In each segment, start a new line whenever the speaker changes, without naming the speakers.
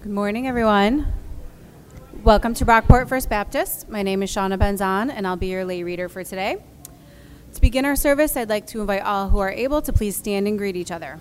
Good morning, everyone. Welcome to Brockport First Baptist. My name is Shauna Benzon, and I'll be your lay reader for today. To begin our service, I'd like to invite all who are able to please stand and greet each other.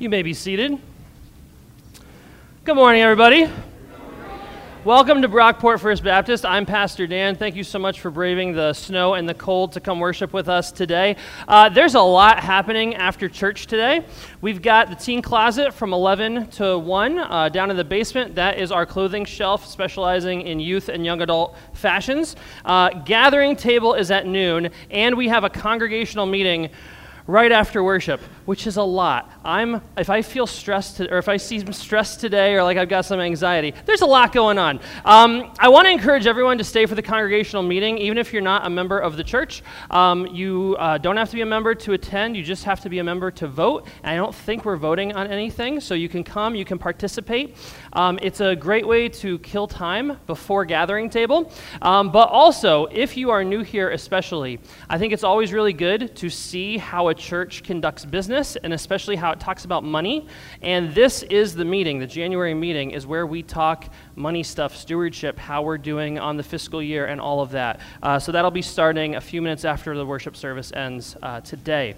You may be seated. Good morning, everybody. Welcome to Brockport First Baptist. I'm Pastor Dan. Thank you so much for braving the snow and the cold to come worship with us today. Uh, there's a lot happening after church today. We've got the teen closet from 11 to 1 uh, down in the basement. That is our clothing shelf specializing in youth and young adult fashions. Uh, gathering table is at noon, and we have a congregational meeting right after worship, which is a lot. I'm if I feel stressed to, or if I see stress today or like I've got some anxiety, there's a lot going on. Um, I want to encourage everyone to stay for the congregational meeting, even if you're not a member of the church. Um, you uh, don't have to be a member to attend. You just have to be a member to vote. And I don't think we're voting on anything, so you can come, you can participate. Um, it's a great way to kill time before gathering table. Um, but also, if you are new here, especially, I think it's always really good to see how a church conducts business and especially how talks about money. And this is the meeting, the January meeting, is where we talk money stuff, stewardship, how we're doing on the fiscal year, and all of that. Uh, so that'll be starting a few minutes after the worship service ends uh, today.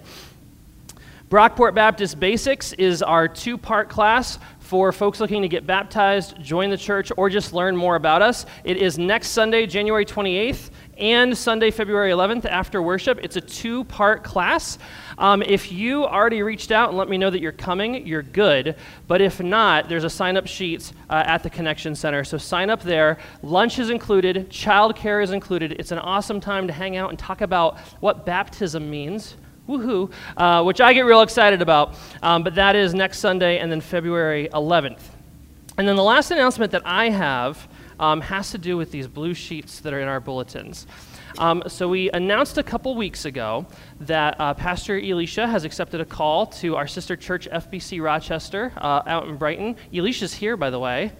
Brockport Baptist Basics is our two part class for folks looking to get baptized, join the church, or just learn more about us. It is next Sunday, January 28th, and Sunday, February 11th after worship. It's a two part class. Um, if you already reached out and let me know that you're coming, you're good. But if not, there's a sign up sheet uh, at the Connection Center. So sign up there. Lunch is included, childcare is included. It's an awesome time to hang out and talk about what baptism means woohoo, uh, which I get real excited about. Um, but that is next Sunday and then February 11th. And then the last announcement that I have um, has to do with these blue sheets that are in our bulletins. Um, so we announced a couple weeks ago that uh, Pastor Elisha has accepted a call to our sister church, FBC Rochester, uh, out in Brighton. Elisha's here, by the way.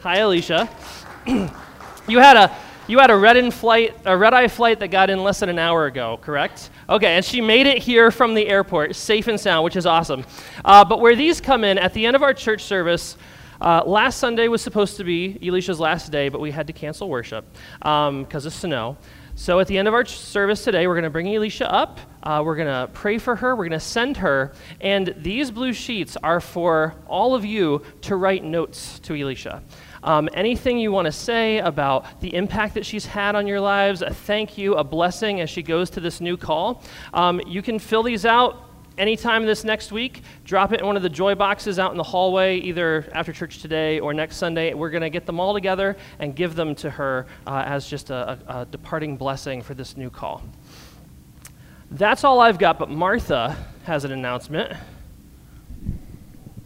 Hi, Elisha. you had a you had a red in flight, a red eye flight that got in less than an hour ago, correct? Okay, and she made it here from the airport, safe and sound, which is awesome. Uh, but where these come in, at the end of our church service, uh, last Sunday was supposed to be Elisha's last day, but we had to cancel worship because um, of snow. So at the end of our service today, we're going to bring Elisha up. Uh, we're going to pray for her. We're going to send her. And these blue sheets are for all of you to write notes to Elisha. Um, anything you want to say about the impact that she's had on your lives, a thank you, a blessing as she goes to this new call, um, you can fill these out anytime this next week. Drop it in one of the joy boxes out in the hallway, either after church today or next Sunday. We're going to get them all together and give them to her uh, as just a, a, a departing blessing for this new call. That's all I've got, but Martha has an announcement.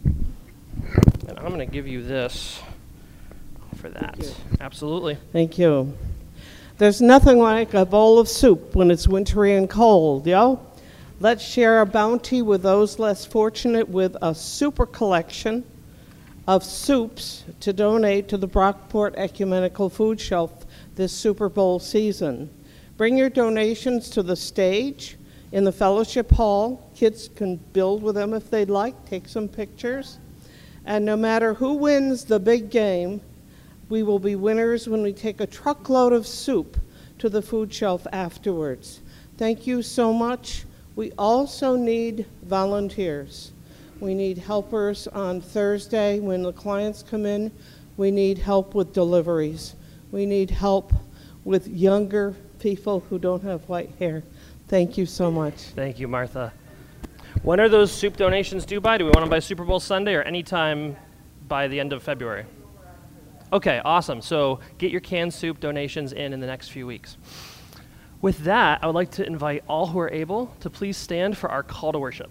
And I'm going to give you this for that. Absolutely.
Thank you. There's nothing like a bowl of soup when it's wintry and cold, yo? Let's share a bounty with those less fortunate with a super collection of soups to donate to the Brockport Ecumenical Food Shelf this Super Bowl season. Bring your donations to the stage in the fellowship hall. Kids can build with them if they'd like, take some pictures. And no matter who wins the big game, we will be winners when we take a truckload of soup to the food shelf afterwards. Thank you so much. We also need volunteers. We need helpers on Thursday when the clients come in. We need help with deliveries. We need help with younger people who don't have white hair. Thank you so much.
Thank you, Martha. When are those soup donations due by? Do we want them by Super Bowl Sunday or anytime by the end of February? Okay, awesome. So get your canned soup donations in in the next few weeks. With that, I would like to invite all who are able to please stand for our call to worship.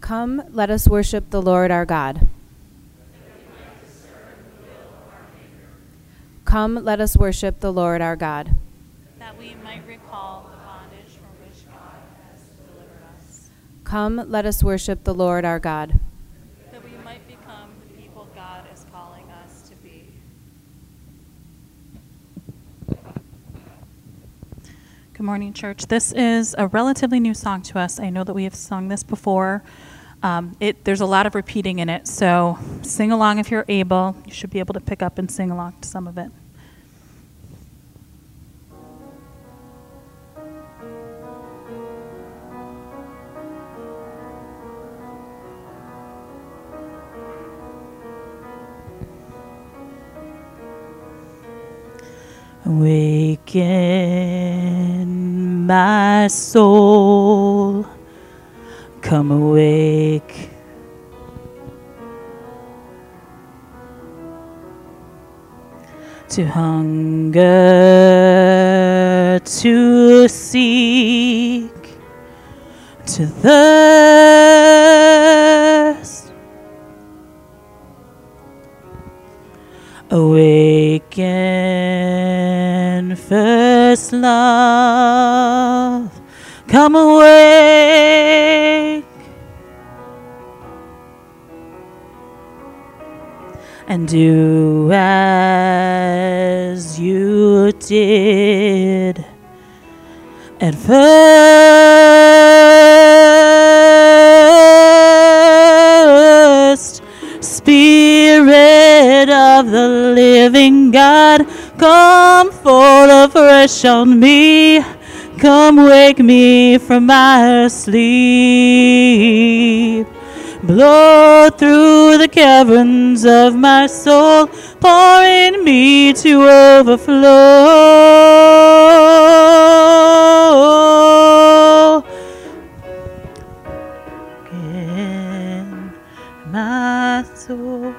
Come, let us worship the Lord our God. Come, let us worship the Lord our God.
That we might recall the bondage from which God has delivered us.
Come, let us worship the Lord our God.
That we might become the people God is calling us to be. Good morning, church. This is a relatively new song to us. I know that we have sung this before. Um, it, there's a lot of repeating in it, so sing along if you're able. You should be able to pick up and sing along to some of it. Awaken my soul. Come awake. To hunger, to seek, to thirst. Love, come awake. And do as you did at first. Afresh on me. Come wake me from my sleep. Blow through the caverns of my soul, pour in me to overflow. In my soul,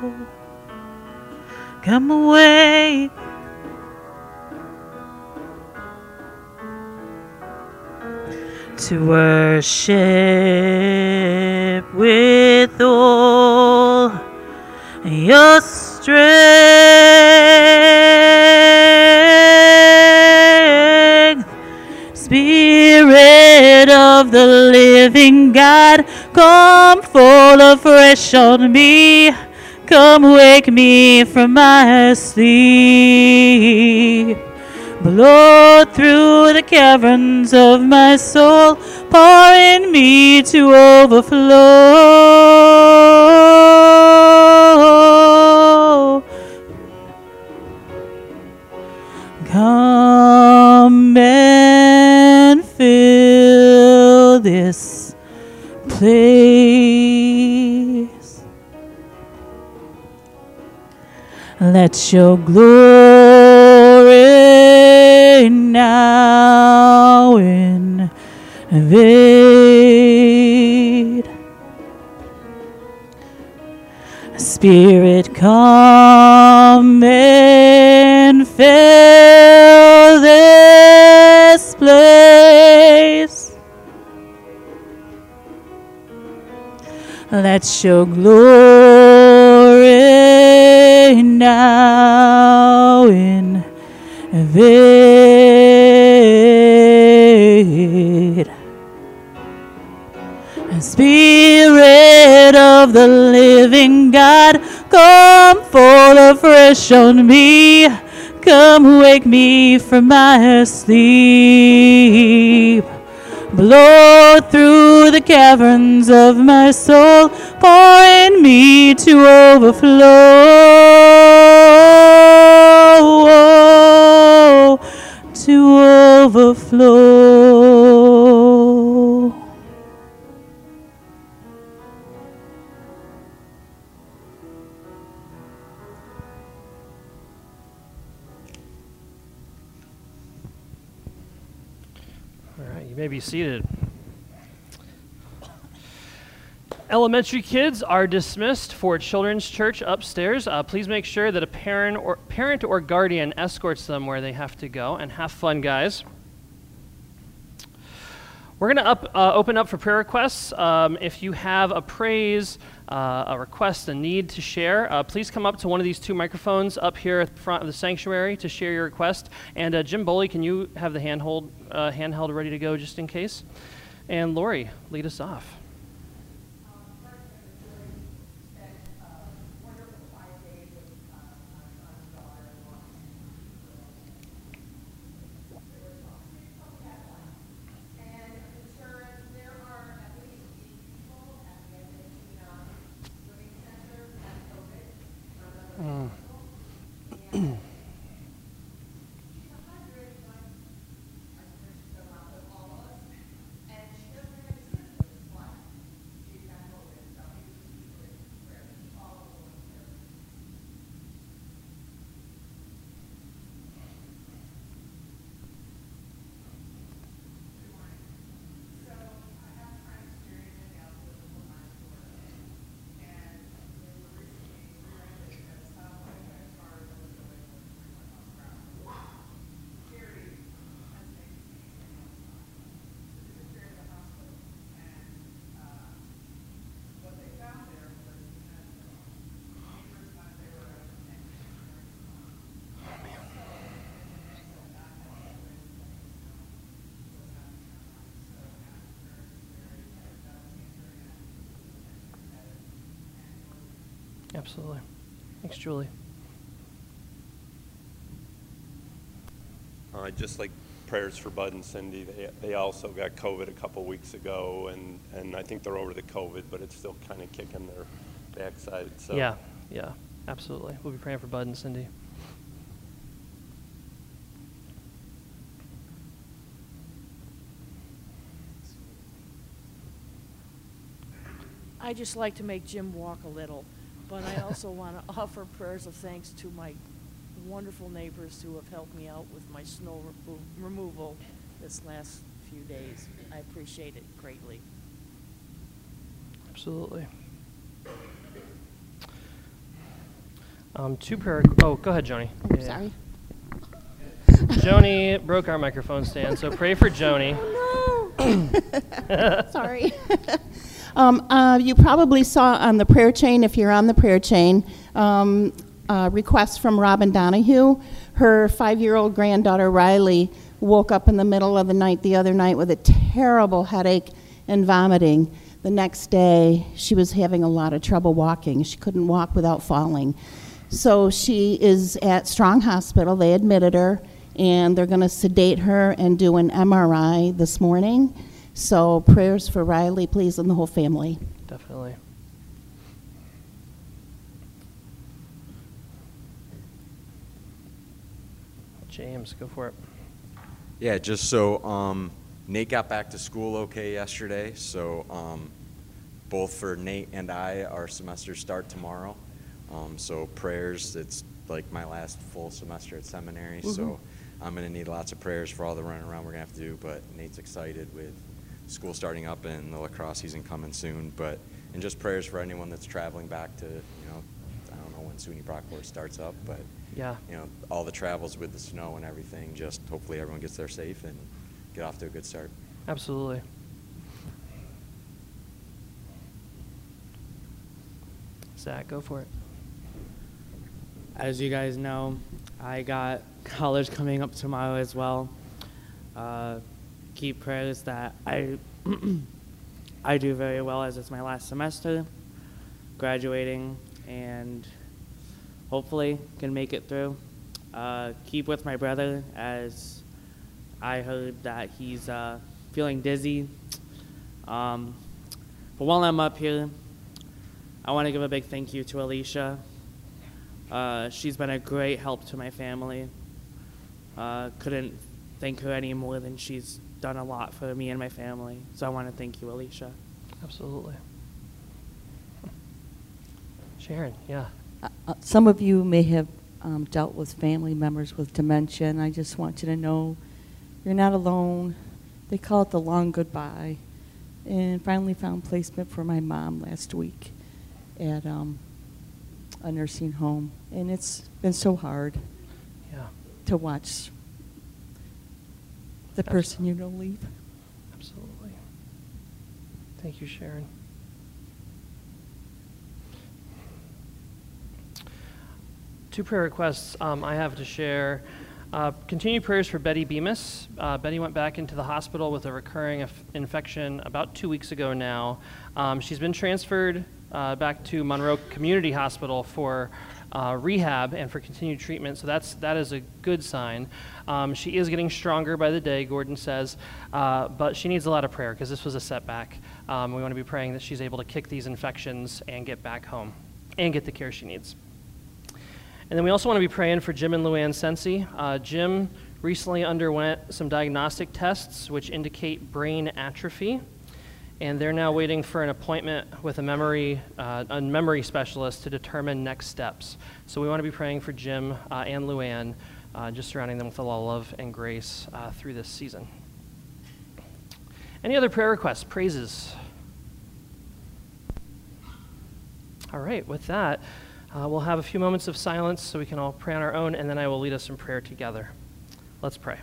come away. To worship with all your strength. Spirit of the living God, come fall afresh on me. Come wake me from my sleep. Blow through the caverns of my soul, pour in me to overflow. Come and fill this place. Let your glory invade. Spirit, come and fill this place. Let your glory now invade. Spirit of the living God, come fall afresh on me. Come wake me from my sleep. Blow through the caverns of my soul, pour in me to overflow, to overflow.
May be seated. Elementary kids are dismissed for Children's Church upstairs. Uh, please make sure that a parent or, parent or guardian escorts them where they have to go. And have fun, guys. We're going to uh, open up for prayer requests. Um, if you have a praise, uh, a request, a need to share, uh, please come up to one of these two microphones up here at the front of the sanctuary to share your request. And uh, Jim Boley, can you have the handhold, uh, handheld ready to go just in case? And Lori, lead us off. Absolutely. Thanks, Julie.
Uh, I'd just like prayers for Bud and Cindy. They, they also got COVID a couple weeks ago, and, and I think they're over the COVID, but it's still kind of kicking their backside. So
Yeah, yeah, absolutely. We'll be praying for Bud and Cindy.
I just like to make Jim walk a little, but I also want to offer prayers of thanks to my wonderful neighbors who have helped me out with my snow remo- removal this last few days. I appreciate it greatly.
Absolutely. Um, two prayer. Oh, go ahead, Joni.
Oh,
Yeah.
sorry.
Joni broke our microphone stand, so pray for Joni. Oh, no.
sorry. um, uh, you probably saw on the prayer chain, if you're on the prayer chain, um, a request from Robin Donahue. Her five year old granddaughter Riley woke up in the middle of the night the other night with a terrible headache and vomiting. The next day, she was having a lot of trouble walking. She couldn't walk without falling. So she is at Strong Hospital. They admitted her, and they're going to sedate her and do an MRI this morning. So prayers for Riley, please, and the whole family.
Definitely. James, go for it.
Yeah, just so um, Nate got back to school okay yesterday. So um, both for Nate and I, our semesters start tomorrow. Um, so prayers. It's like my last full semester at seminary. So I'm going to need lots of prayers for all the running around we're going to have to do. But Nate's excited with school starting up and the lacrosse season coming soon. But and just prayers for anyone that's traveling back to you know I don't know when SUNY Brockport starts up, but
Yeah.
you know, all the travels with the snow and everything, just hopefully everyone gets there safe and get off to a good start.
Absolutely. Zach, go for it.
As you guys know, I got college coming up tomorrow as well. Uh, keep prayers that I I do very well as it's my last semester, graduating, and hopefully can make it through. Uh, keep with my brother as I heard that he's uh, feeling dizzy. Um, but while I'm up here, I want to give a big thank you to Alicia. Uh, she's been a great help to my family. Uh, couldn't thank her any more than she's done a lot for me and my family. So I want to thank you, Alicia.
Absolutely. Sharon, yeah.
Uh, uh, Some of you may have um, dealt with family members with dementia, and I just want you to know you're not alone. They call it the long goodbye. And finally found placement for my mom last week at um, a nursing home. And it's been so hard
Yeah.
to watch the person you know leave.
Absolutely. Thank you, Sharon. Two prayer requests um, I have to share. Uh, continued prayers for Betty Bemis. Uh, Betty went back into the hospital with a recurring inf- infection about two weeks ago now. Um, she's been transferred uh, back to Monroe Community Hospital for uh, rehab and for continued treatment. So that's that is a good sign. Um, she is getting stronger by the day, Gordon says, uh, but she needs a lot of prayer because this was a setback. Um, we want to be praying that she's able to kick these infections and get back home and get the care she needs. And then we also want to be praying for Jim and Luann Sensi. Uh, Jim recently underwent some diagnostic tests which indicate brain atrophy, and they're now waiting for an appointment with a memory, uh, a memory specialist to determine next steps. So we want to be praying for Jim uh, and Luann, uh, just surrounding them with a lot of love and grace uh, through this season. Any other prayer requests, praises? All right, with that, uh, we'll have a few moments of silence so we can all pray on our own, and then I will lead us in prayer together. Let's pray.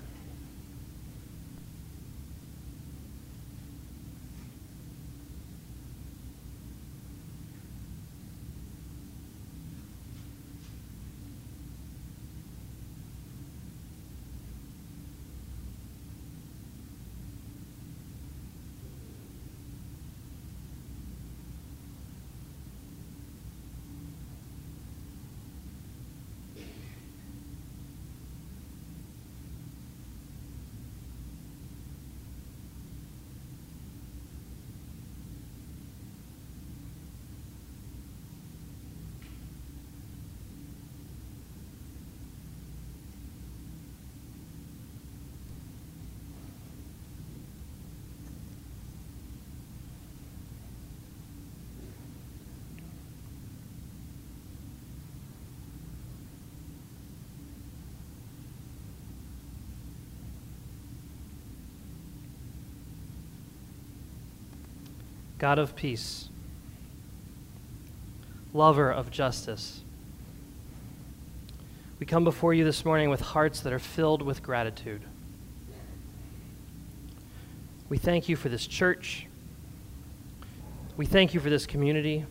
God of peace, lover of justice. We come before you this morning with hearts that are filled with gratitude. We thank you for this church. We thank you for this community,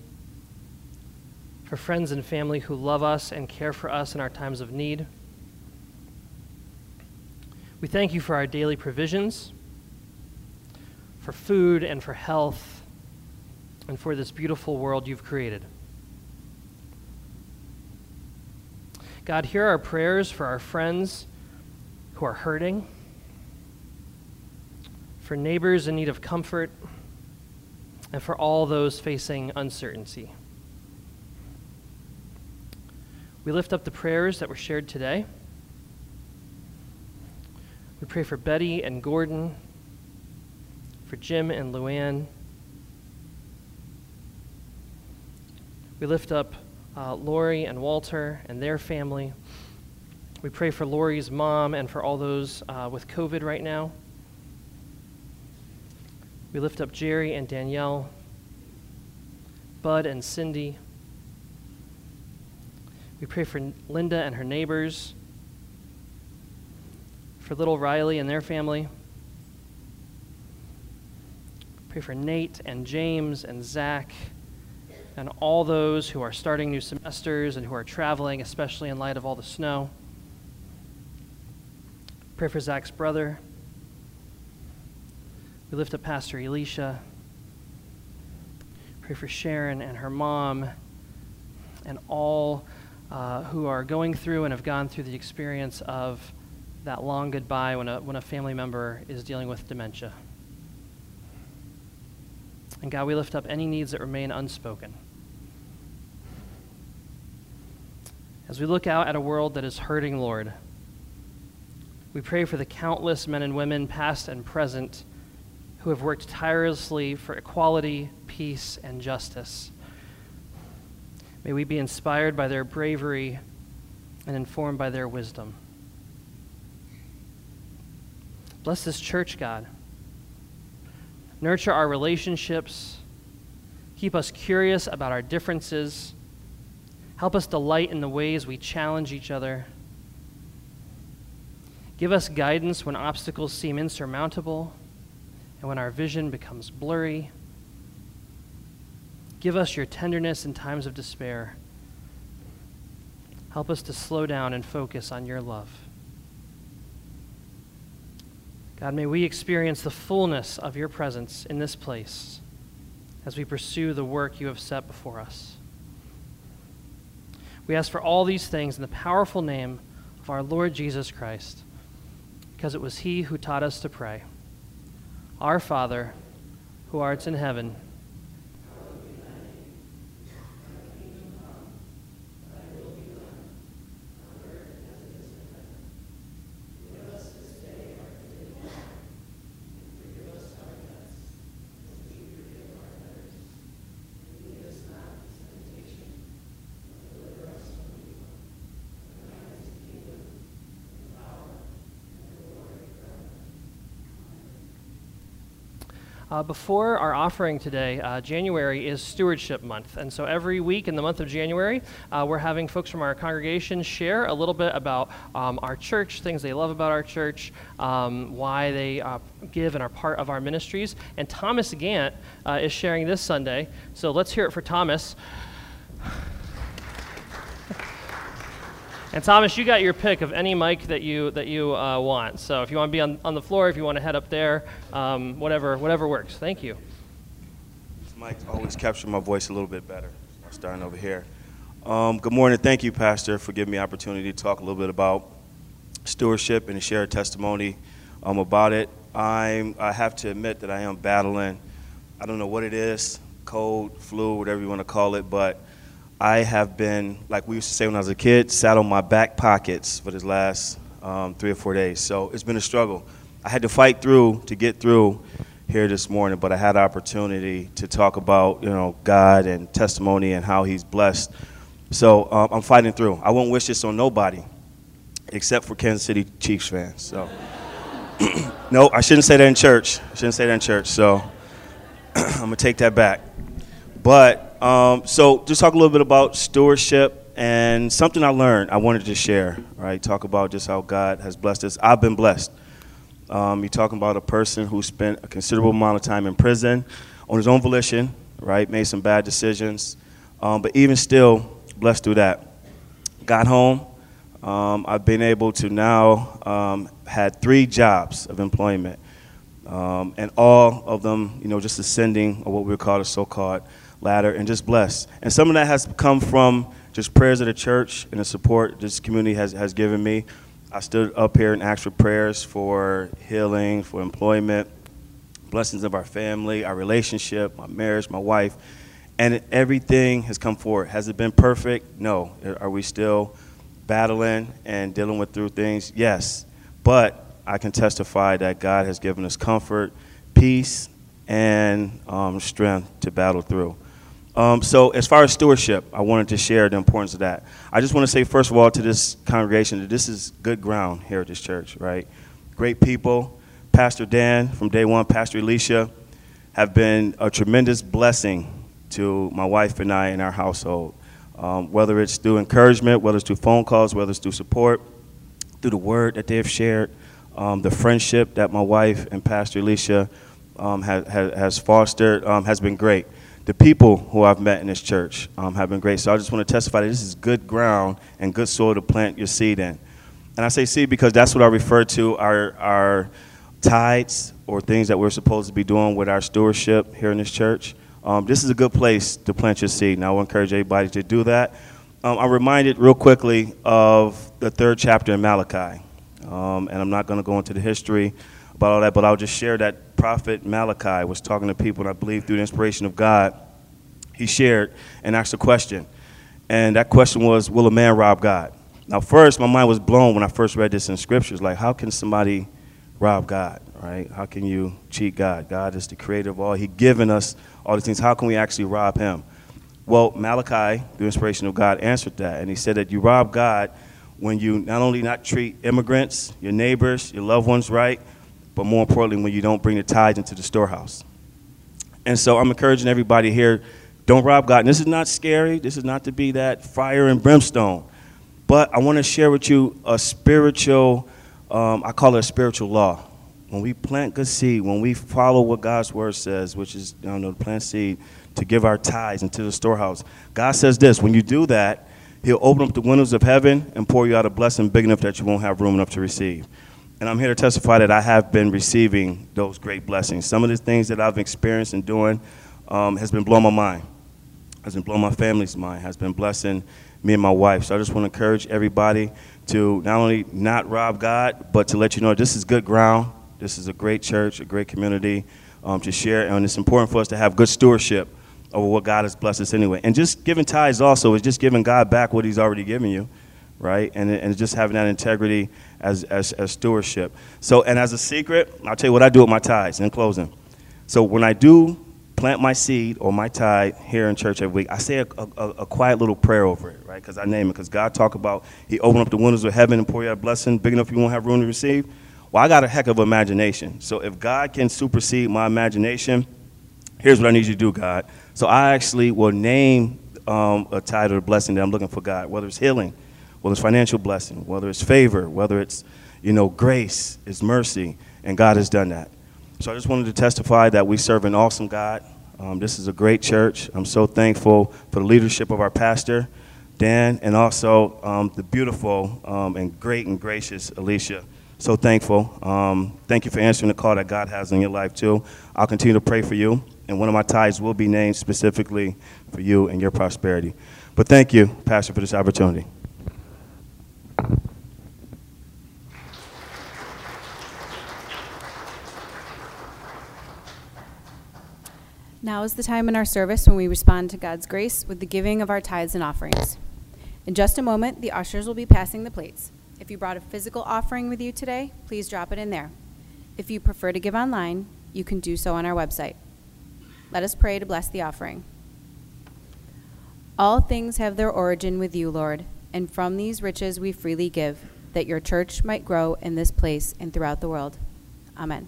for friends and family who love us and care for us in our times of need. We thank you for our daily provisions, for food and for health, and for this beautiful world you've created. God, hear our prayers for our friends who are hurting, for neighbors in need of comfort, and for all those facing uncertainty. We lift up the prayers that were shared today. We pray for Betty and Gordon, for Jim and Luann. We lift up uh, Lori and Walter and their family. We pray for Lori's mom and for all those uh, with COVID right now. We lift up Jerry and Danielle, Bud and Cindy. We pray for Linda and her neighbors, for little Riley and their family. Pray for Nate and James and Zach and all those who are starting new semesters and who are traveling, especially in light of all the snow. Pray for Zach's brother. We lift up Pastor Elisha. Pray for Sharon and her mom and all uh, who are going through and have gone through the experience of that long goodbye when a, when a family member is dealing with dementia. And God, we lift up any needs that remain unspoken. As we look out at a world that is hurting, Lord, we pray for the countless men and women, past and present, who have worked tirelessly for equality, peace, and justice. May we be inspired by their bravery and informed by their wisdom. Bless this church, God. Nurture our relationships. Keep us curious about our differences Help us delight in the ways we challenge each other. Give us guidance when obstacles seem insurmountable and when our vision becomes blurry. Give us your tenderness in times of despair. Help us to slow down and focus on your love. God, may we experience the fullness of your presence in this place as we pursue the work you have set before us. We ask for all these things in the powerful name of our Lord Jesus Christ, because it was He who taught us to pray. Our Father, who art in heaven, Uh, before our offering today, uh, January is Stewardship Month. And so every week in the month of January, uh, we're having folks from our congregation share a little bit about um, our church, things they love about our church, um, why they uh, give and are part of our ministries. And Thomas Gant uh, is sharing this Sunday. So let's hear it for Thomas. And Thomas, you got your pick of any mic that you that you uh, want. So if you want to be on, on the floor, if you want to head up there, um, whatever whatever works. Thank you.
This mic always captures my voice a little bit better. I'm starting over here. Um, good morning. Thank you, Pastor, for giving me the opportunity to talk a little bit about stewardship and to share a testimony um, about it. I'm, I have to admit that I am battling, I don't know what it is, cold, flu, whatever you want to call it, but I have been, like we used to say when I was a kid, sat on my back pockets for this last um, three or four days. So it's been a struggle. I had to fight through to get through here this morning, but I had the opportunity to talk about, you know, God and testimony and how He's blessed. So um, I'm fighting through. I won't wish this on nobody except for Kansas City Chiefs fans. So, no, I shouldn't say that in church. I shouldn't say that in church. So, I'm gonna take that back. But um, so just talk a little bit about stewardship and something I learned. I wanted to share. Right, talk about just how God has blessed us. I've been blessed. Um, you're talking about a person who spent a considerable amount of time in prison on his own volition. Right, made some bad decisions, um, but even still blessed through that. Got home. Um, I've been able to now um, had three jobs of employment, um, and all of them, you know, just ascending or what we call a so-called ladder, and just blessed. And some of that has come from just prayers of the church and the support this community has, has given me. I stood up here and asked for prayers for healing, for employment, blessings of our family, our relationship, my marriage, my wife, and everything has come forward. Has it been perfect? No. Are we still battling and dealing with through things? Yes. But I can testify that God has given us comfort, peace, and um, strength to battle through. Um, so, as far as stewardship, I wanted to share the importance of that. I just want to say, first of all, to this congregation that this is good ground here at this church, right? Great people. Pastor Dan from day one, Pastor Alicia have been a tremendous blessing to my wife and I in our household. Um, whether it's through encouragement, whether it's through phone calls, whether it's through support, through the word that they have shared, um, the friendship that my wife and Pastor Alicia um, has, has fostered um, has been great. The people who I've met in this church um, have been great. So I just want to testify that this is good ground and good soil to plant your seed in. And I say seed because that's what I refer to our, our tithes or things that we're supposed to be doing with our stewardship here in this church. Um, this is a good place to plant your seed. And I will encourage everybody to do that. Um, I'm reminded real quickly of the third chapter in Malachi. Um, and I'm not going to go into the history about all that, but I'll just share that prophet Malachi was talking to people, and I believe through the inspiration of God, he shared and asked a question. And that question was, Will a man rob God? Now, first, my mind was blown when I first read this in scriptures. Like, how can somebody rob God, right? How can you cheat God? God is the creator of all. He given us all these things. How can we actually rob him? Well, Malachi, the inspiration of God, answered that. And he said that you rob God when you not only not treat immigrants, your neighbors, your loved ones right, but more importantly, when you don't bring the tithes into the storehouse. And so I'm encouraging everybody here don't rob God. And this is not scary, this is not to be that fire and brimstone. But I want to share with you a spiritual, um, I call it a spiritual law. When we plant good seed, when we follow what God's word says, which is, you know, to plant seed to give our tithes into the storehouse, God says this when you do that, He'll open up the windows of heaven and pour you out a blessing big enough that you won't have room enough to receive. And I'm here to testify that I have been receiving those great blessings. Some of the things that I've experienced and doing um, has been blowing my mind, has been blowing my family's mind, has been blessing me and my wife. So I just want to encourage everybody to not only not rob God, but to let you know this is good ground. This is a great church, a great community um, to share, and it's important for us to have good stewardship over what God has blessed us anyway. And just giving tithes also is just giving God back what He's already given you, right? And, and just having that integrity as, as, as stewardship. So, and as a secret, I'll tell you what I do with my tithes in closing. So, when I do plant my seed or my tithe here in church every week, I say a, a, a quiet little prayer over it, right? Because I name it. Because God talk about He open up the windows of heaven and pour you a blessing big enough you won't have room to receive. Well, I got a heck of imagination. So if God can supersede my imagination, here's what I need you to do, God. So I actually will name um, a title of blessing that I'm looking for God, whether it's healing, whether it's financial blessing, whether it's favor, whether it's, you know, grace, it's mercy, and God has done that. So I just wanted to testify that we serve an awesome God. Um, this is a great church. I'm so thankful for the leadership of our pastor, Dan, and also um, the beautiful um, and great and gracious Alicia. So thankful. Um, thank you for answering the call that God has in your life, too. I'll continue to pray for you and one of my tithes will be named specifically for you and your prosperity. But thank you, Pastor, for this opportunity.
Now is the time in our service when we respond to God's grace with the giving of our tithes and offerings. In just a moment, the ushers will be passing the plates. If you brought a physical offering with you today, please drop it in there. If you prefer to give online, you can do so on our website. Let us pray to bless the offering. All things have their origin with you, Lord, and from these riches we freely give, that your church might grow in this place and throughout the world. Amen.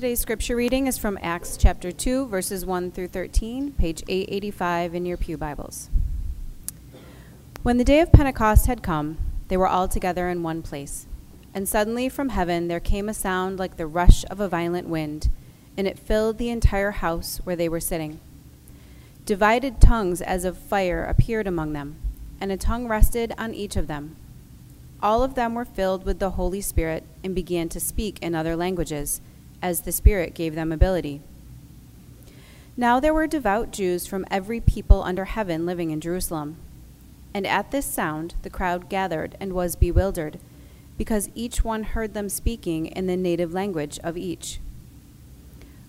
Today's scripture reading is from Acts chapter 2, verses 1 through 13, page 885 in your Pew Bibles. When the day of Pentecost had come, they were all together in one place. And suddenly from heaven there came a sound like the rush of a violent wind, and it filled the entire house where they were sitting. Divided tongues as of fire appeared among them, and a tongue rested on each of them. All of them were filled with the Holy Spirit and began to speak in other languages as the Spirit gave them ability. Now there were devout Jews from every people under heaven living in Jerusalem. And at this sound the crowd gathered and was bewildered, because each one heard them speaking in the native language of each.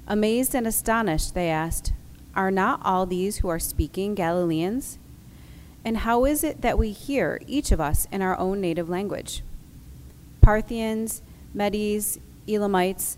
Amazed and astonished, they asked, Are not all these who are speaking Galileans? And how is it that we hear, each of us, in our own native language? Parthians, Medes, Elamites,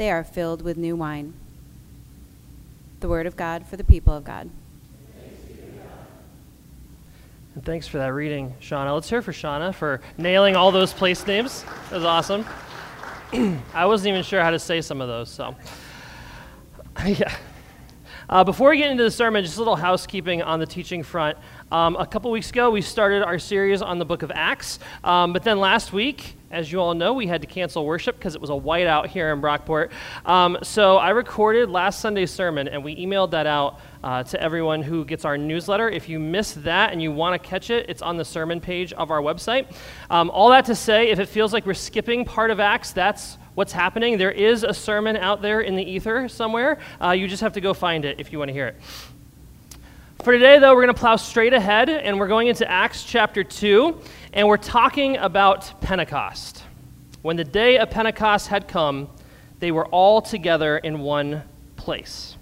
they are filled with new wine. The word of God for the people of God.
And thanks for that reading, Shauna. Let's hear for Shauna for nailing all those place names. That was awesome. I wasn't even sure how to say some of those, so. yeah. Uh, before we get into the sermon, just a little housekeeping on the teaching front. Um, a couple weeks ago, we started our series on the book of Acts, um, but then last week, as you all know, we had to cancel worship because it was a whiteout here in Brockport. Um, so I recorded last Sunday's sermon and we emailed that out uh, to everyone who gets our newsletter. If you missed that and you want to catch it, it's on the sermon page of our website. Um, all that to say, if it feels like we're skipping part of Acts, that's what's happening. There is a sermon out there in the ether somewhere. Uh, you just have to go find it if you want to hear it. For today, though, we're going to plow straight ahead and we're going into Acts chapter 2 and we're talking about Pentecost. When the day of Pentecost had come, they were all together in one place.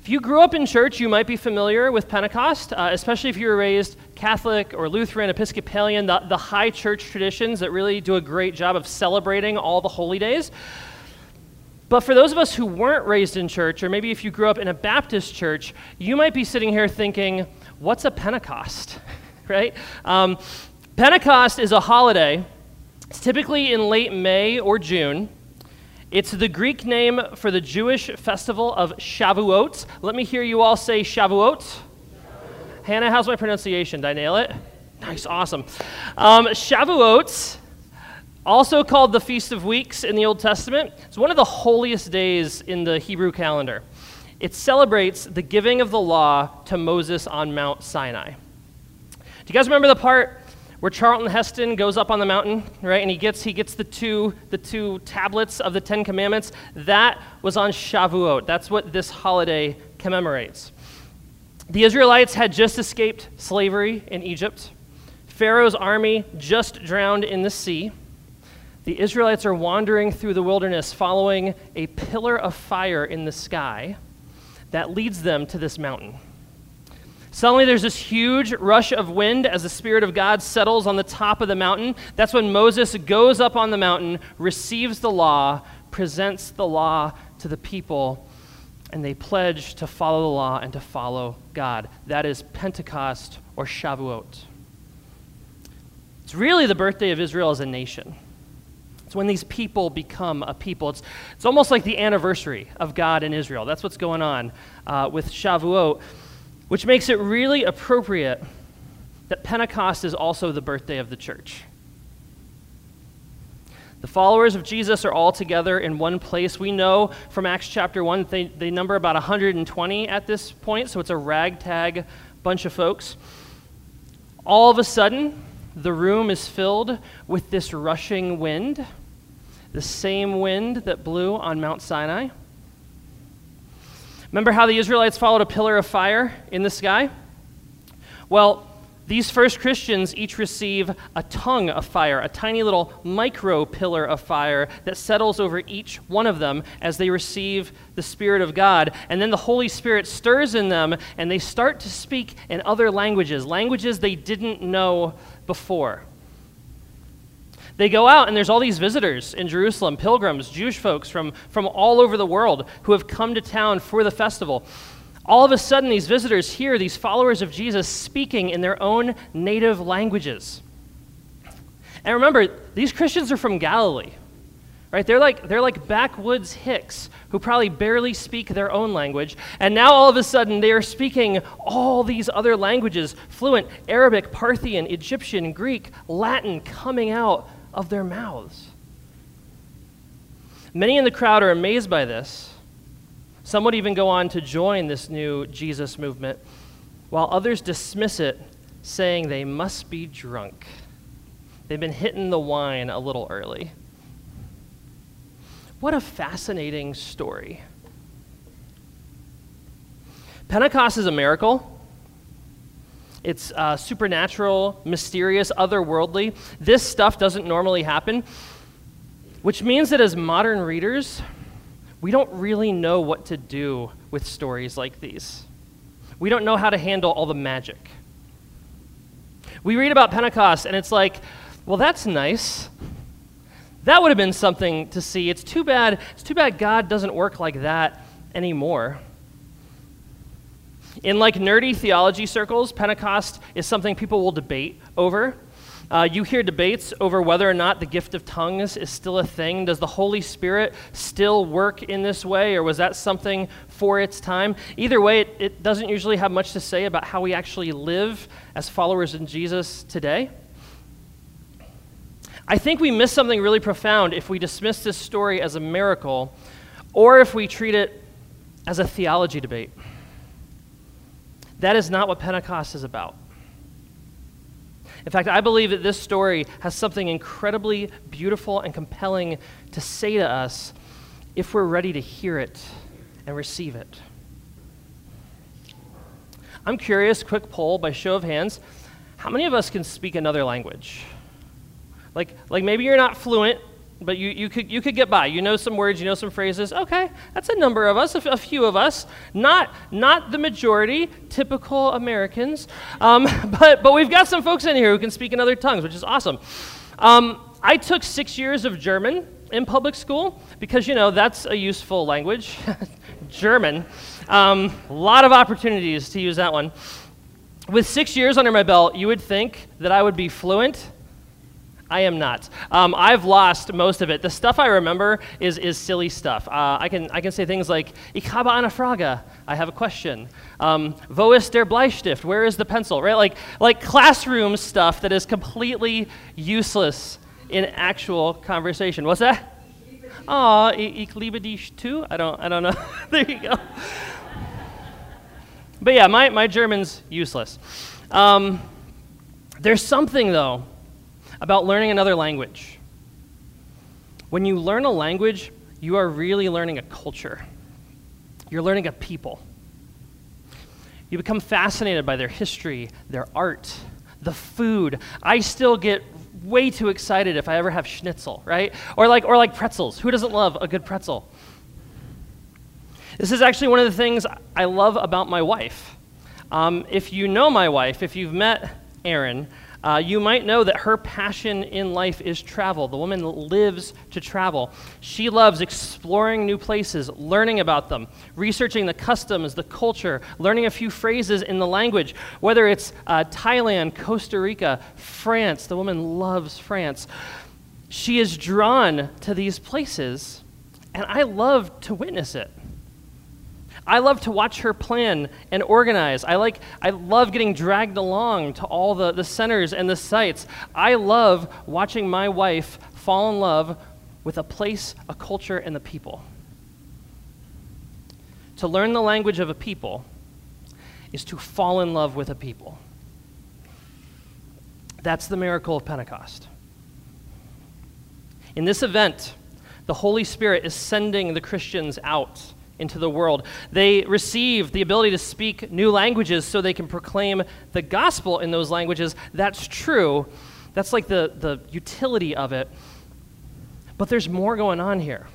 If you grew up in church, you might be familiar with Pentecost, uh, especially if you were raised Catholic or Lutheran, Episcopalian, the, the high church traditions that really do a great job of celebrating all the holy days. But for those of us who weren't raised in church, or maybe if you grew up in a Baptist church, you might be sitting here thinking, what's a Pentecost? right? Um, Pentecost is a holiday. It's typically in late May or June. It's the Greek name for the Jewish festival of Shavuot. Let me hear you all say Shavuot. Shavuot. Hannah, how's my pronunciation? Did I nail it? Nice, awesome. Um, Shavuot, also called the Feast of Weeks in the Old Testament, It's one of the holiest days in the Hebrew calendar. It celebrates the giving of the law to Moses on Mount Sinai. Do you guys remember the part where Charlton Heston goes up on the mountain, right? And he gets he gets the two the two tablets of the Ten Commandments. That was on Shavuot. That's what this holiday commemorates. The Israelites had just escaped slavery in Egypt. Pharaoh's army just drowned in the sea. The Israelites are wandering through the wilderness following a pillar of fire in the sky that leads them to this mountain. Suddenly, there's this huge rush of wind as the Spirit of God settles on the top of the mountain. That's when Moses goes up on the mountain, receives the law, presents the law to the people, and they pledge to follow the law and to follow God. That is Pentecost or Shavuot. It's really the birthday of Israel as a nation. It's when these people become a people. It's, it's almost like the anniversary of God and Israel. That's what's going on uh, with Shavuot which makes it really appropriate that Pentecost is also the birthday of the church. The followers of Jesus are all together in one place. We know from Acts chapter 1, they, they number about 120 at this point, so it's a ragtag bunch of folks. All of a sudden, the room is filled with this rushing wind, the same wind that blew on Mount Sinai. Remember how the Israelites followed a pillar of fire in the sky? Well, these first Christians each receive a tongue of fire, a tiny little micro pillar of fire that settles over each one of them as they receive the Spirit of God. And then the Holy Spirit stirs in them and they start to speak in other languages, languages they didn't know before. They go out, and there's all these visitors in Jerusalem, pilgrims, Jewish folks from, from all over the world who have come to town for the festival. All of a sudden, these visitors hear these followers of Jesus speaking in their own native languages. And remember, these Christians are from Galilee, right? They're like, they're like backwoods hicks who probably barely speak their own language. And now all of a sudden, they are speaking all these other languages fluent Arabic, Parthian, Egyptian, Greek, Latin coming out of their mouths. Many in the crowd are amazed by this some would even go on to join this new Jesus movement, while others dismiss it, saying they must be drunk. They've been hitting the wine a little early. What a fascinating story. Pentecost is a miracle. It's uh, supernatural, mysterious, otherworldly. This stuff doesn't normally happen, which means that as modern readers, we don't really know what to do with stories like these. We don't know how to handle all the magic. We read about Pentecost and it's like, well, that's nice. That would have been something to see. It's too bad. It's too bad God doesn't work like that anymore. In like nerdy theology circles, Pentecost is something people will debate over. Uh, you hear debates over whether or not the gift of tongues is still a thing. Does the Holy Spirit still work in this way, or was that something for its time? Either way, it, it doesn't usually have much to say about how we actually live as followers in Jesus today. I think we miss something really profound if we dismiss this story as a miracle or if we treat it as a theology debate. That is not what Pentecost is about. In fact, I believe that this story has something incredibly beautiful and compelling to say to us if we're ready to hear it and receive it. I'm curious, quick poll by show of hands, how many of us can speak another language? Like, like maybe you're not fluent, but you, you, could, you could get by. You know some words, you know some phrases. Okay, that's a number of us, a, few of us. Not, not the majority, typical Americans. Um, but, but we've got some folks in here who can speak in other tongues, which is awesome. Um, I took six years of German in public school because, you know, that's a useful language. German. A um, lot of opportunities to use that one. With six years under my belt, you would think that I would be fluent I am not. Um, I've lost most of it. The stuff I remember is, is silly stuff. Uh, I, can, I can say things like, Ich habe eine Frage. I have a question. Um, Wo ist der Bleistift? Where is the pencil? Right? Like, like classroom stuff that is completely useless in actual conversation. What's that? Aw, ich liebe dich too? I don't, I don't know. there you go. But yeah, my, my German's useless. Um, there's something, though, about learning another language. When you learn a language, you are really learning a culture. You're learning a people. You become fascinated by their history, their art, the food. I still get way too excited if I ever have schnitzel, right? Or like, or like pretzels. Who doesn't love a good pretzel? This is actually one of the things I love about my wife. Um, if you know my wife, if you've met Erin, uh, you might know that her passion in life is travel. The woman lives to travel. She loves exploring new places, learning about them, researching the customs, the culture, learning a few phrases in the language. Whether it's uh, Thailand, Costa Rica, France, the woman loves France. She is drawn to these places, and I love to witness it. I love to watch her plan and organize. I like I love getting dragged along to all the, the centers and the sites. I love watching my wife fall in love with a place, a culture, and the people. To learn the language of a people is to fall in love with a people. That's the miracle of Pentecost. In this event, the Holy Spirit is sending the Christians out into the world. They receive the ability to speak new languages so they can proclaim the gospel in those languages. That's true. That's like the, the utility of it. But there's more going on here.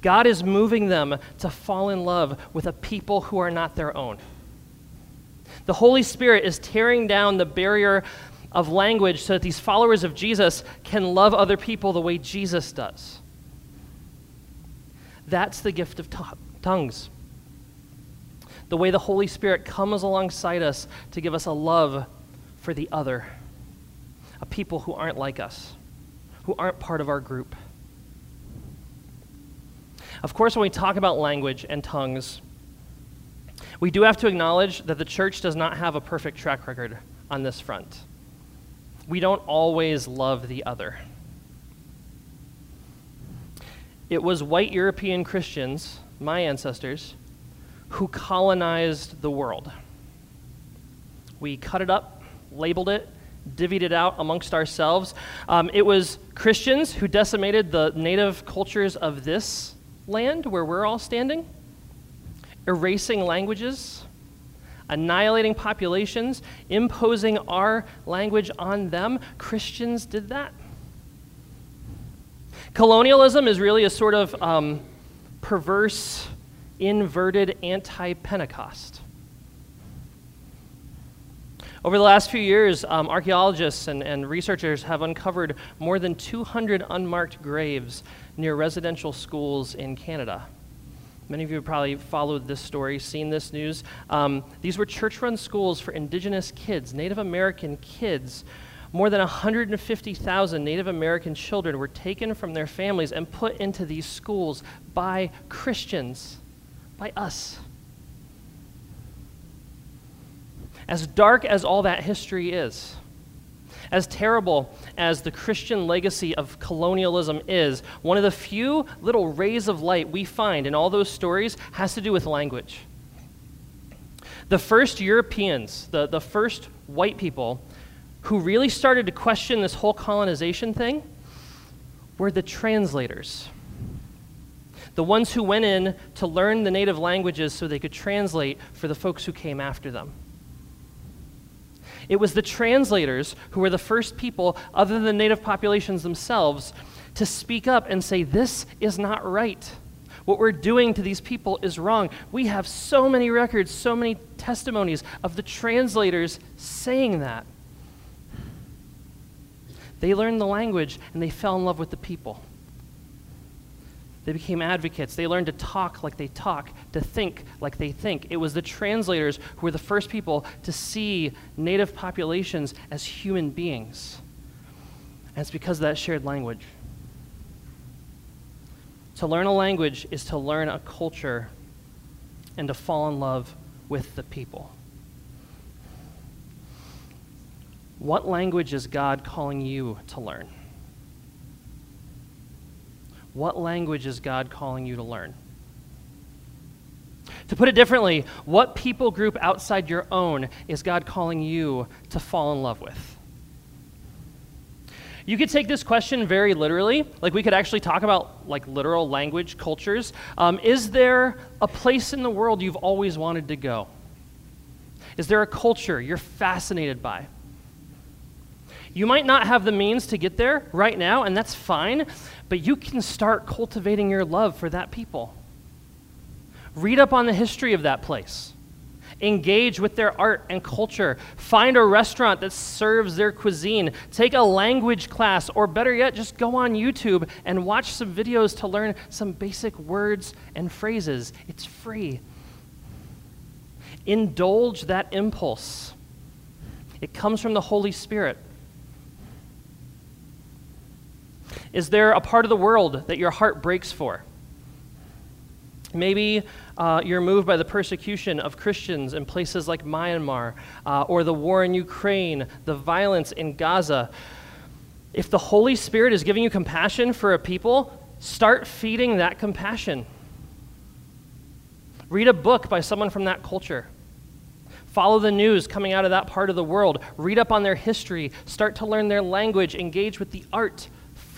God is moving them to fall in love with a people who are not their own. The Holy Spirit is tearing down the barrier of language so that these followers of Jesus can love other people the way Jesus does. That's the gift of t- tongues. The way the Holy Spirit comes alongside us to give us a love for the other, a people who aren't like us, who aren't part of our group. Of course, when we talk about language and tongues, we do have to acknowledge that the church does not have a perfect track record on this front. We don't always love the other. It was white European Christians, my ancestors, who colonized the world. We cut it up, labeled it, divvied it out amongst ourselves. Um, it was Christians who decimated the native cultures of this land where we're all standing, erasing languages, annihilating populations, imposing our language on them. Christians did that. Colonialism is really a sort of um, perverse, inverted anti Pentecost. Over the last few years, um, archaeologists and, and researchers have uncovered more than 200 unmarked graves near residential schools in Canada. Many of you have probably followed this story, seen this news. Um, these were church run schools for indigenous kids, Native American kids. More than 150,000 Native American children were taken from their families and put into these schools by Christians, by us. As dark as all that history is, as terrible as the Christian legacy of colonialism is, one of the few little rays of light we find in all those stories has to do with language. The first Europeans, the, the first white people who really started to question this whole colonization thing were the translators. The ones who went in to learn the native languages so they could translate for the folks who came after them. It was the translators who were the first people, other than the native populations themselves, to speak up and say, This is not right. What we're doing to these people is wrong. We have so many records, so many testimonies of the translators saying that. They learned the language and they fell in love with the people. They became advocates. They learned to talk like they talk, to think like they think. It was the translators who were the first people to see native populations as human beings. And it's because of that shared language. To learn a language is to learn a culture and to fall in love with the people. What language is God calling you to learn? What language is God calling you to learn? To put it differently, what people group outside your own is God calling you to fall in love with? You could take this question very literally. Like we could actually talk about like literal language cultures. Um, is there a place in the world you've always wanted to go? Is there a culture you're fascinated by? You might not have the means to get there right now, and that's fine, but you can start cultivating your love for that people. Read up on the history of that place. Engage with their art and culture. Find a restaurant that serves their cuisine. Take a language class, or better yet, just go on YouTube and watch some videos to learn some basic words and phrases. It's free. Indulge that impulse, it comes from the Holy Spirit. Is there a part of the world that your heart breaks for? Maybe uh, you're moved by the persecution of Christians in places like Myanmar, uh, or the war in Ukraine, the violence in Gaza. If the Holy Spirit is giving you compassion for a people, start feeding that compassion. Read a book by someone from that culture. Follow the news coming out of that part of the world. Read up on their history. Start to learn their language. Engage with the art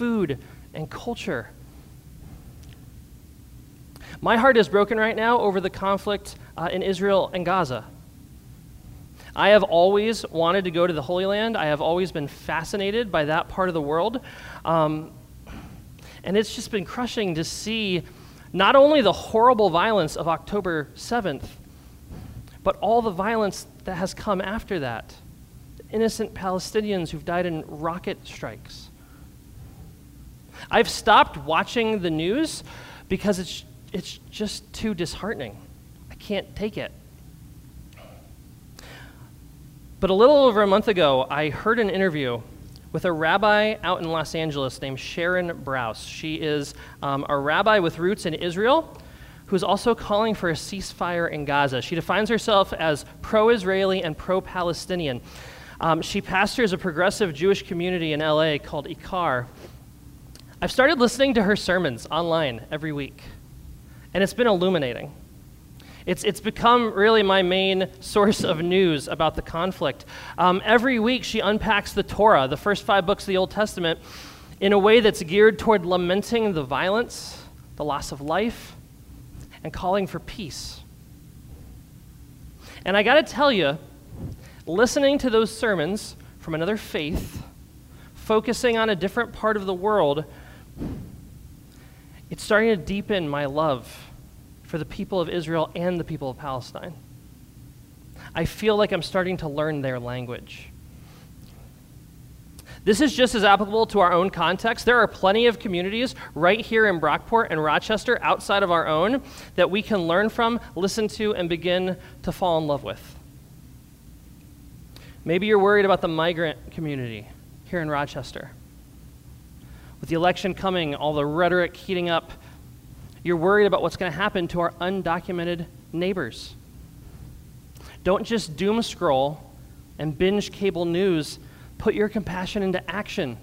food and culture. My heart is broken right now over the conflict uh, in Israel and Gaza. I have always wanted to go to the Holy Land. I have always been fascinated by that part of the world. Um, and it's just been crushing to see not only the horrible violence of October 7th, but all the violence that has come after that. Innocent Palestinians who've died in rocket strikes. I've stopped watching the news because it's, it's just too disheartening. I can't take it. But a little over a month ago, I heard an interview with a rabbi out in Los Angeles named Sharon Brous. She is um, a rabbi with roots in Israel who's also calling for a ceasefire in Gaza. She defines herself as pro Israeli and pro Palestinian. Um, she pastors a progressive Jewish community in LA called Ikar. I've started listening to her sermons online every week, and it's been illuminating. It's, it's become really my main source of news about the conflict. Um, every week, she unpacks the Torah, the first five books of the Old Testament, in a way that's geared toward lamenting the violence, the loss of life, and calling for peace. And I got to tell you, listening to those sermons from another faith, focusing on a different part of the world, it's starting to deepen my love for the people of Israel and the people of Palestine. I feel like I'm starting to learn their language. This is just as applicable to our own context. There are plenty of communities right here in Brockport and Rochester outside of our own that we can learn from, listen to, and begin to fall in love with. Maybe you're worried about the migrant community here in Rochester. With the election coming, all the rhetoric heating up, you're worried about what's going to happen to our undocumented neighbors. Don't just doom scroll and binge cable news. Put your compassion into action.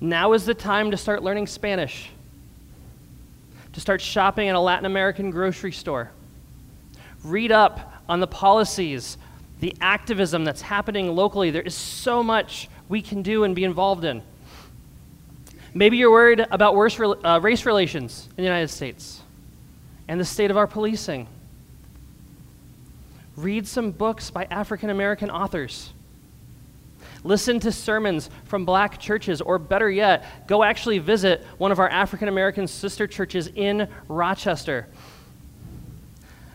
Now is the time to start learning Spanish, to start shopping in a Latin American grocery store. Read up on the policies, the activism that's happening locally. There is so much we can do and be involved in. Maybe you're worried about worse uh, race relations in the United States and the state of our policing. Read some books by African American authors. Listen to sermons from black churches, or better yet, go actually visit one of our African American sister churches in Rochester.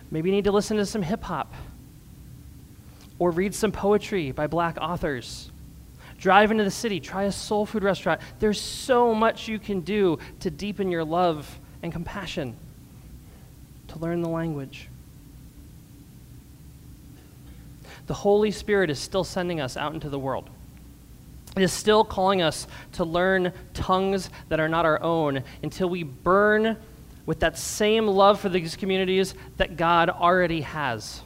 Maybe you need to listen to some hip hop or read some poetry by black authors. Drive into the city, try a soul food restaurant. There's so much you can do to deepen your love and compassion, to learn the language. The Holy Spirit is still sending us out into the world. It is still calling us to learn tongues that are not our own until we burn with that same love for these communities that God already has.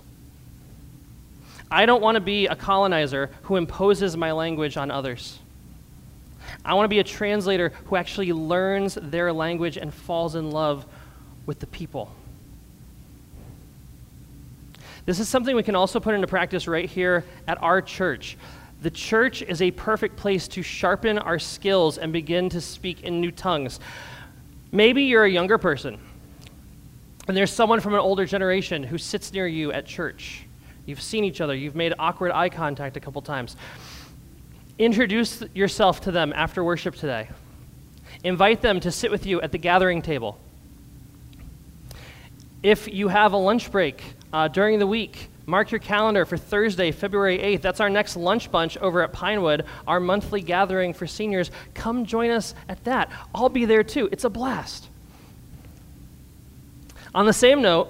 I don't want to be a colonizer who imposes my language on others. I want to be a translator who actually learns their language and falls in love with the people. This is something we can also put into practice right here at our church. The church is a perfect place to sharpen our skills and begin to speak in new tongues. Maybe you're a younger person, and there's someone from an older generation who sits near you at church. You've seen each other, you've made awkward eye contact a couple times. Introduce yourself to them after worship today. Invite them to sit with you at the gathering table. If you have a lunch break uh, during the week, mark your calendar for Thursday, February 8th. That's our next lunch bunch over at Pinewood, our monthly gathering for seniors. Come join us at that. I'll be there too. It's a blast. On the same note,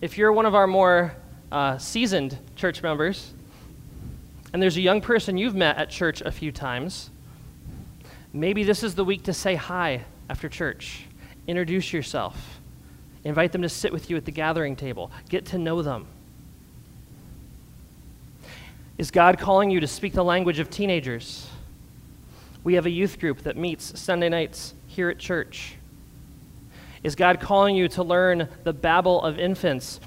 if you're one of our more uh, seasoned church members, and there's a young person you've met at church a few times, maybe this is the week to say hi after church. Introduce yourself. Invite them to sit with you at the gathering table. Get to know them. Is God calling you to speak the language of teenagers? We have a youth group that meets Sunday nights here at church. Is God calling you to learn the babble of infants?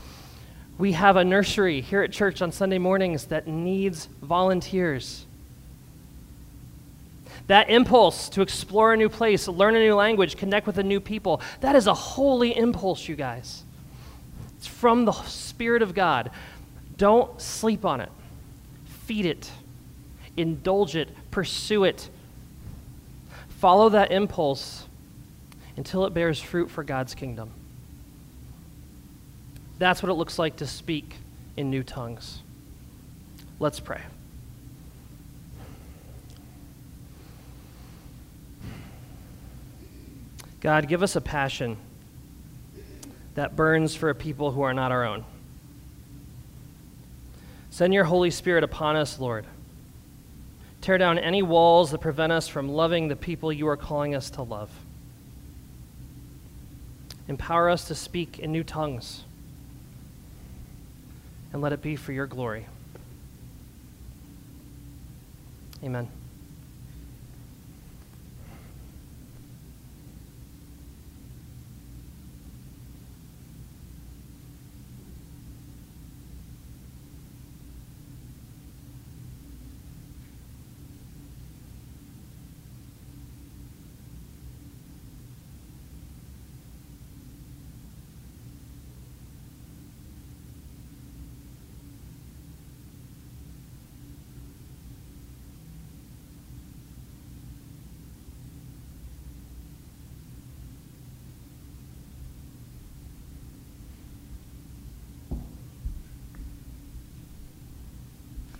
We have a nursery here at church on Sunday mornings that needs volunteers. That impulse to explore a new place, learn a new language, connect with a new people, that is a holy impulse, you guys. It's from the Spirit of God. Don't sleep on it. Feed it. Indulge it. Pursue it. Follow that impulse until it bears fruit for God's kingdom. That's what it looks like to speak in new tongues. Let's pray. God, give us a passion that burns for a people who are not our own. Send your Holy Spirit upon us, Lord. Tear down any walls that prevent us from loving the people you are calling us to love. Empower us to speak in new tongues. And let it be for your glory. Amen.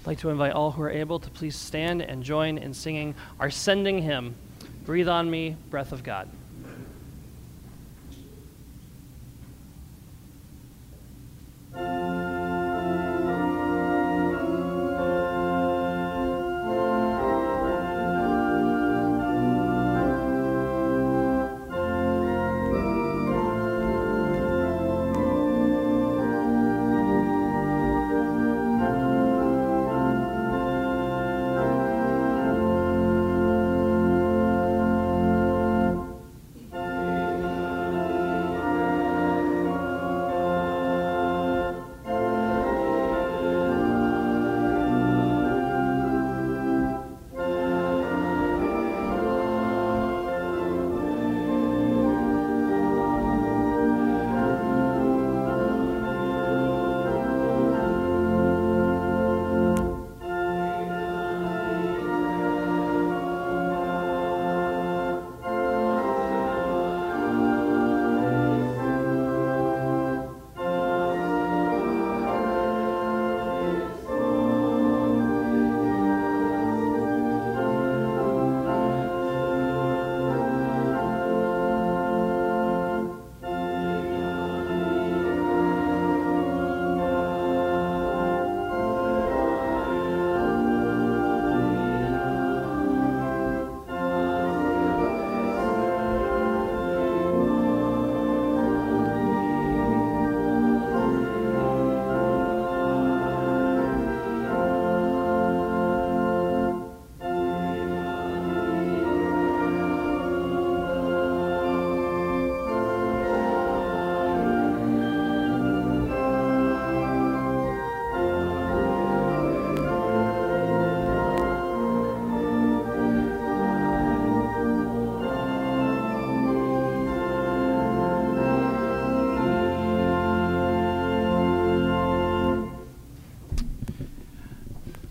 Like to invite all who are able to please stand and join in singing our sending hymn, Breathe on Me, Breath of God.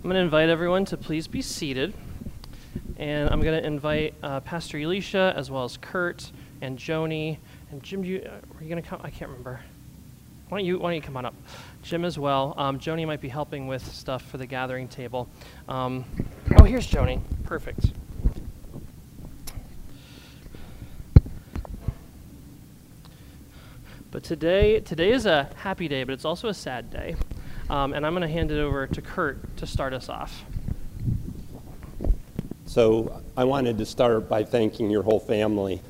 I'm going to invite everyone to please be seated. And I'm going to invite uh, Pastor Elisha as well as Kurt and Joni and Jim. You, uh, are you going to come? I can't remember. Why don't you Why don't you come on up? Jim as well. Um, Joni might be helping with stuff for the gathering table. Um, oh, here's Joni. Perfect. But today, today is a happy day, but it's also a sad day. Um, and I'm going to hand it over to Kurt to start us off.
So I wanted to start by thanking your whole family.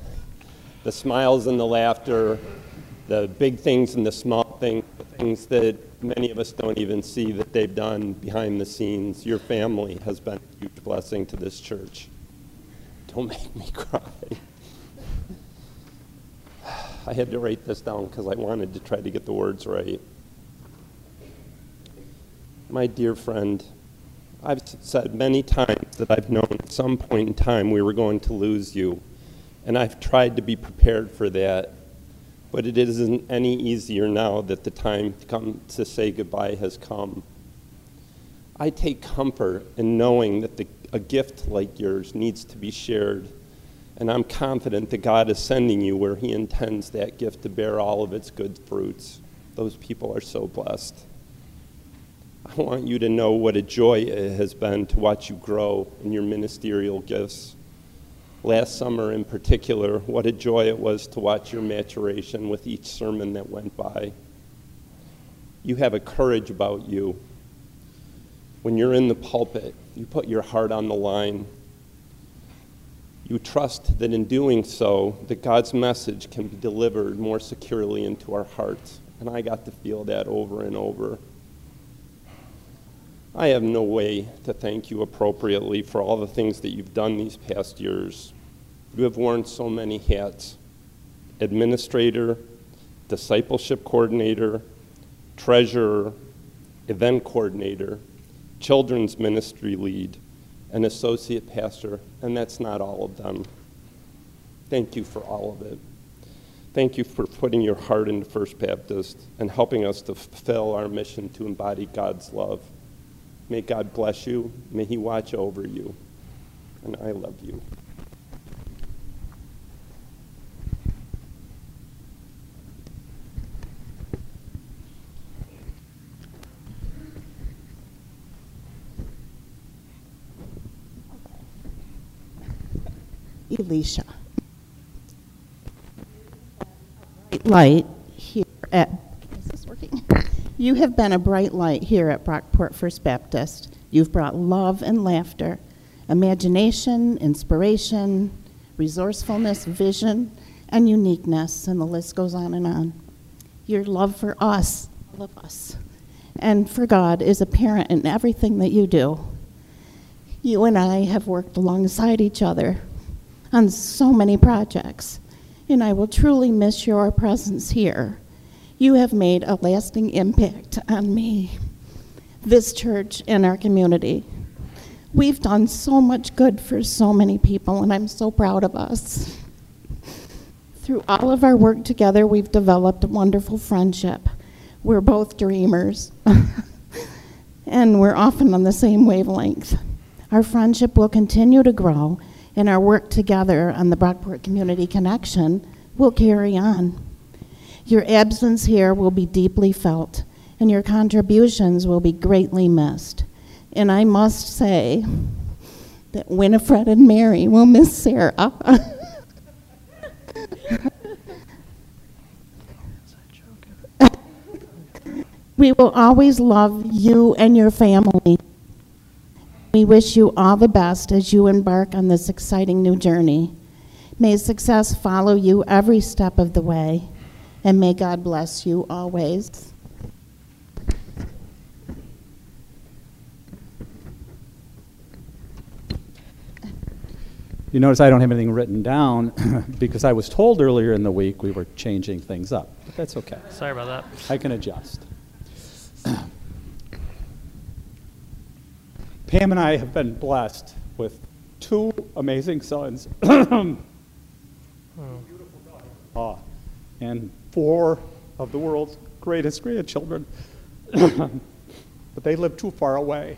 The smiles and the laughter, the big things and the small things, the things that many of us don't even see that they've done behind the scenes. Your family has been a huge blessing to this church. Don't make me cry. I had to write this down because I wanted to try to get the words right my dear friend, I've said many times that I've known at some point in time we were going to lose you, and I've tried to be prepared for that. But it isn't any easier now that the time to come to say goodbye has come. I take comfort in knowing that the, a gift like yours needs to be shared, and I'm confident that God is sending you where He intends that gift to bear all of its good fruits. Those people are so blessed. I want you to know what a joy it has been to watch you grow in your ministerial gifts. Last summer, in particular, what a joy it was to watch your maturation with each sermon that went by. You have a courage about you. When you're in the pulpit, you put your heart on the line. You trust that in doing so, that God's message can be delivered more securely into our hearts. And I got to feel that over and over. I have no way to thank you appropriately for all the things that you've done these past years. You have worn so many hats administrator, discipleship coordinator, treasurer, event coordinator, children's ministry lead, and associate pastor, and that's not all of them. Thank you for all of it. Thank you for putting your heart into First Baptist and helping us to fulfill our mission to embody God's love. May God bless you. May He watch over you. And I love you.
Elisha. Light here at? You have been a bright light here at Brockport First Baptist. You've brought love and laughter, imagination, inspiration, resourcefulness, vision, and uniqueness, and the list goes on and on. Your love for us, all of us, and for God is apparent in everything that you do. You and I have worked alongside each other on so many projects, and I will truly miss your presence here. You have made a lasting impact on me, this church, and our community. We've done so much good for so many people, and I'm so proud of us. Through all of our work together, we've developed a wonderful friendship. We're both dreamers, and we're often on the same wavelength. Our friendship will continue to grow, and our work together on the Brockport Community Connection will carry on. Your absence here will be deeply felt, and your contributions will be greatly missed. And I must say that Winifred and Mary will miss Sarah. we will always love you and your family. We wish you all the best as you embark on this exciting new journey. May success follow you every step of the way, and may God bless you always.
You notice I don't have anything written down because I was told earlier in the week we were changing things up. But that's okay.
Sorry about that.
I can adjust. Pam and I have been blessed with two amazing sons uh, and four of the world's greatest grandchildren. but they live too far away.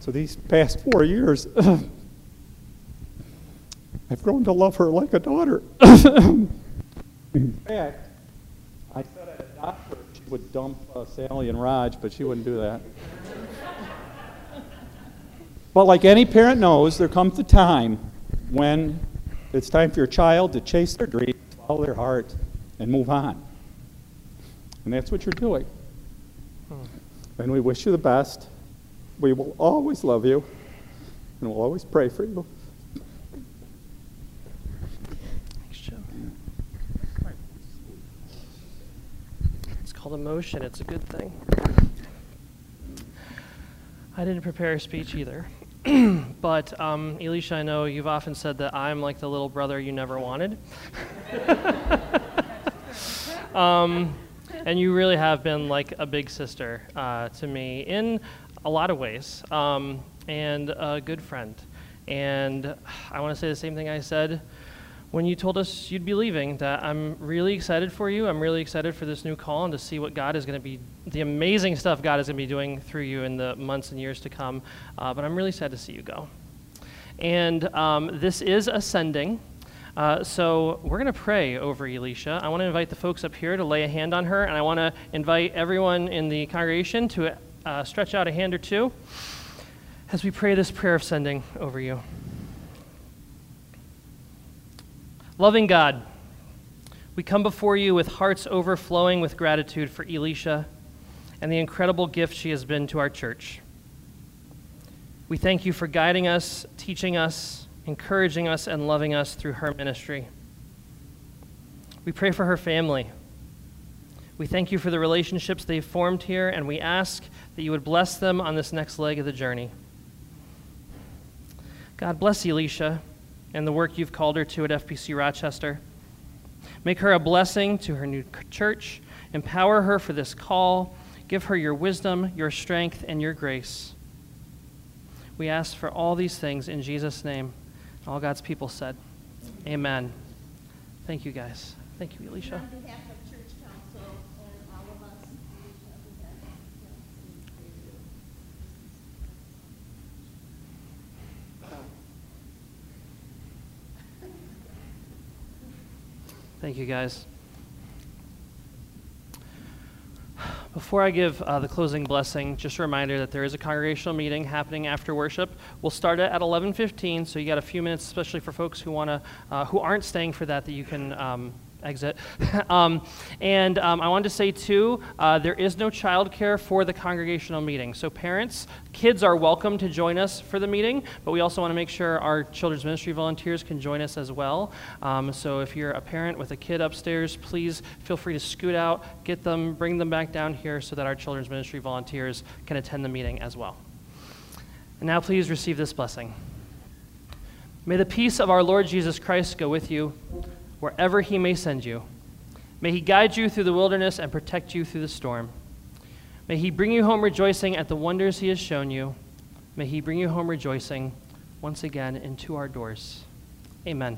So these past four years, I've grown to love her like a daughter. In fact, I said I'd adopt her. She would dump uh, Sally and Raj, but she wouldn't do that. but like any parent knows, there comes a time when it's time for your child to chase their dreams, follow their heart, and move on. And that's what you're doing. Hmm. And we wish you the best. We will always love you, and we'll always pray for you.
It's called emotion. It's a good thing. I didn't prepare a speech either. but um, Elisha, I know you've often said that I'm like the little brother you never wanted. um, and you really have been like a big sister uh, to me in a lot of ways, um, and a good friend. And I want to say the same thing I said when you told us you'd be leaving that I'm really excited for you. I'm really excited for this new call and to see what God is going to be, the amazing stuff God is going to be doing through you in the months and years to come. Uh, but I'm really sad to see you go. And um, this is ascending. Uh, so we're going to pray over Elisha. I want to invite the folks up here to lay a hand on her, and I want to invite everyone in the congregation to uh, stretch out a hand or two as we pray this prayer of sending over you. Loving God, we come before you with hearts overflowing with gratitude for Elisha and the incredible gift she has been to our church. We thank you for guiding us, teaching us, encouraging us, and loving us through her ministry. We pray for her family. We thank you for the relationships they've formed here, and we ask that you would bless them on this next leg of the journey. God bless Elisha and the work you've called her to at FPC Rochester. Make her a blessing to her new church. Empower her for this call. Give her your wisdom, your strength, and your grace. We ask for all these things in Jesus' name. All God's people said, Amen. Thank you, guys. Thank you, Elisha. Thank you, guys. Before I give uh, the closing blessing, just a reminder that there is a congregational meeting happening after worship. We'll start it at 11:15, so you got a few minutes, especially for folks who want to, uh, who aren't staying for that, that you can um, exit. um, and um, I wanted to say, too, uh, there is no childcare for the congregational meeting. So, parents, kids are welcome to join us for the meeting, but we also want to make sure our children's ministry volunteers can join us as well. Um, so, if you're a parent with a kid upstairs, please feel free to scoot out, get them, bring them back down here so that our children's ministry volunteers can attend the meeting as well. And now, please receive this blessing. May the peace of our Lord Jesus Christ go with you wherever he may send you. May he guide you through the wilderness and protect you through the storm. May he bring you home rejoicing at the wonders he has shown you. May he bring you home rejoicing once again into our doors. Amen.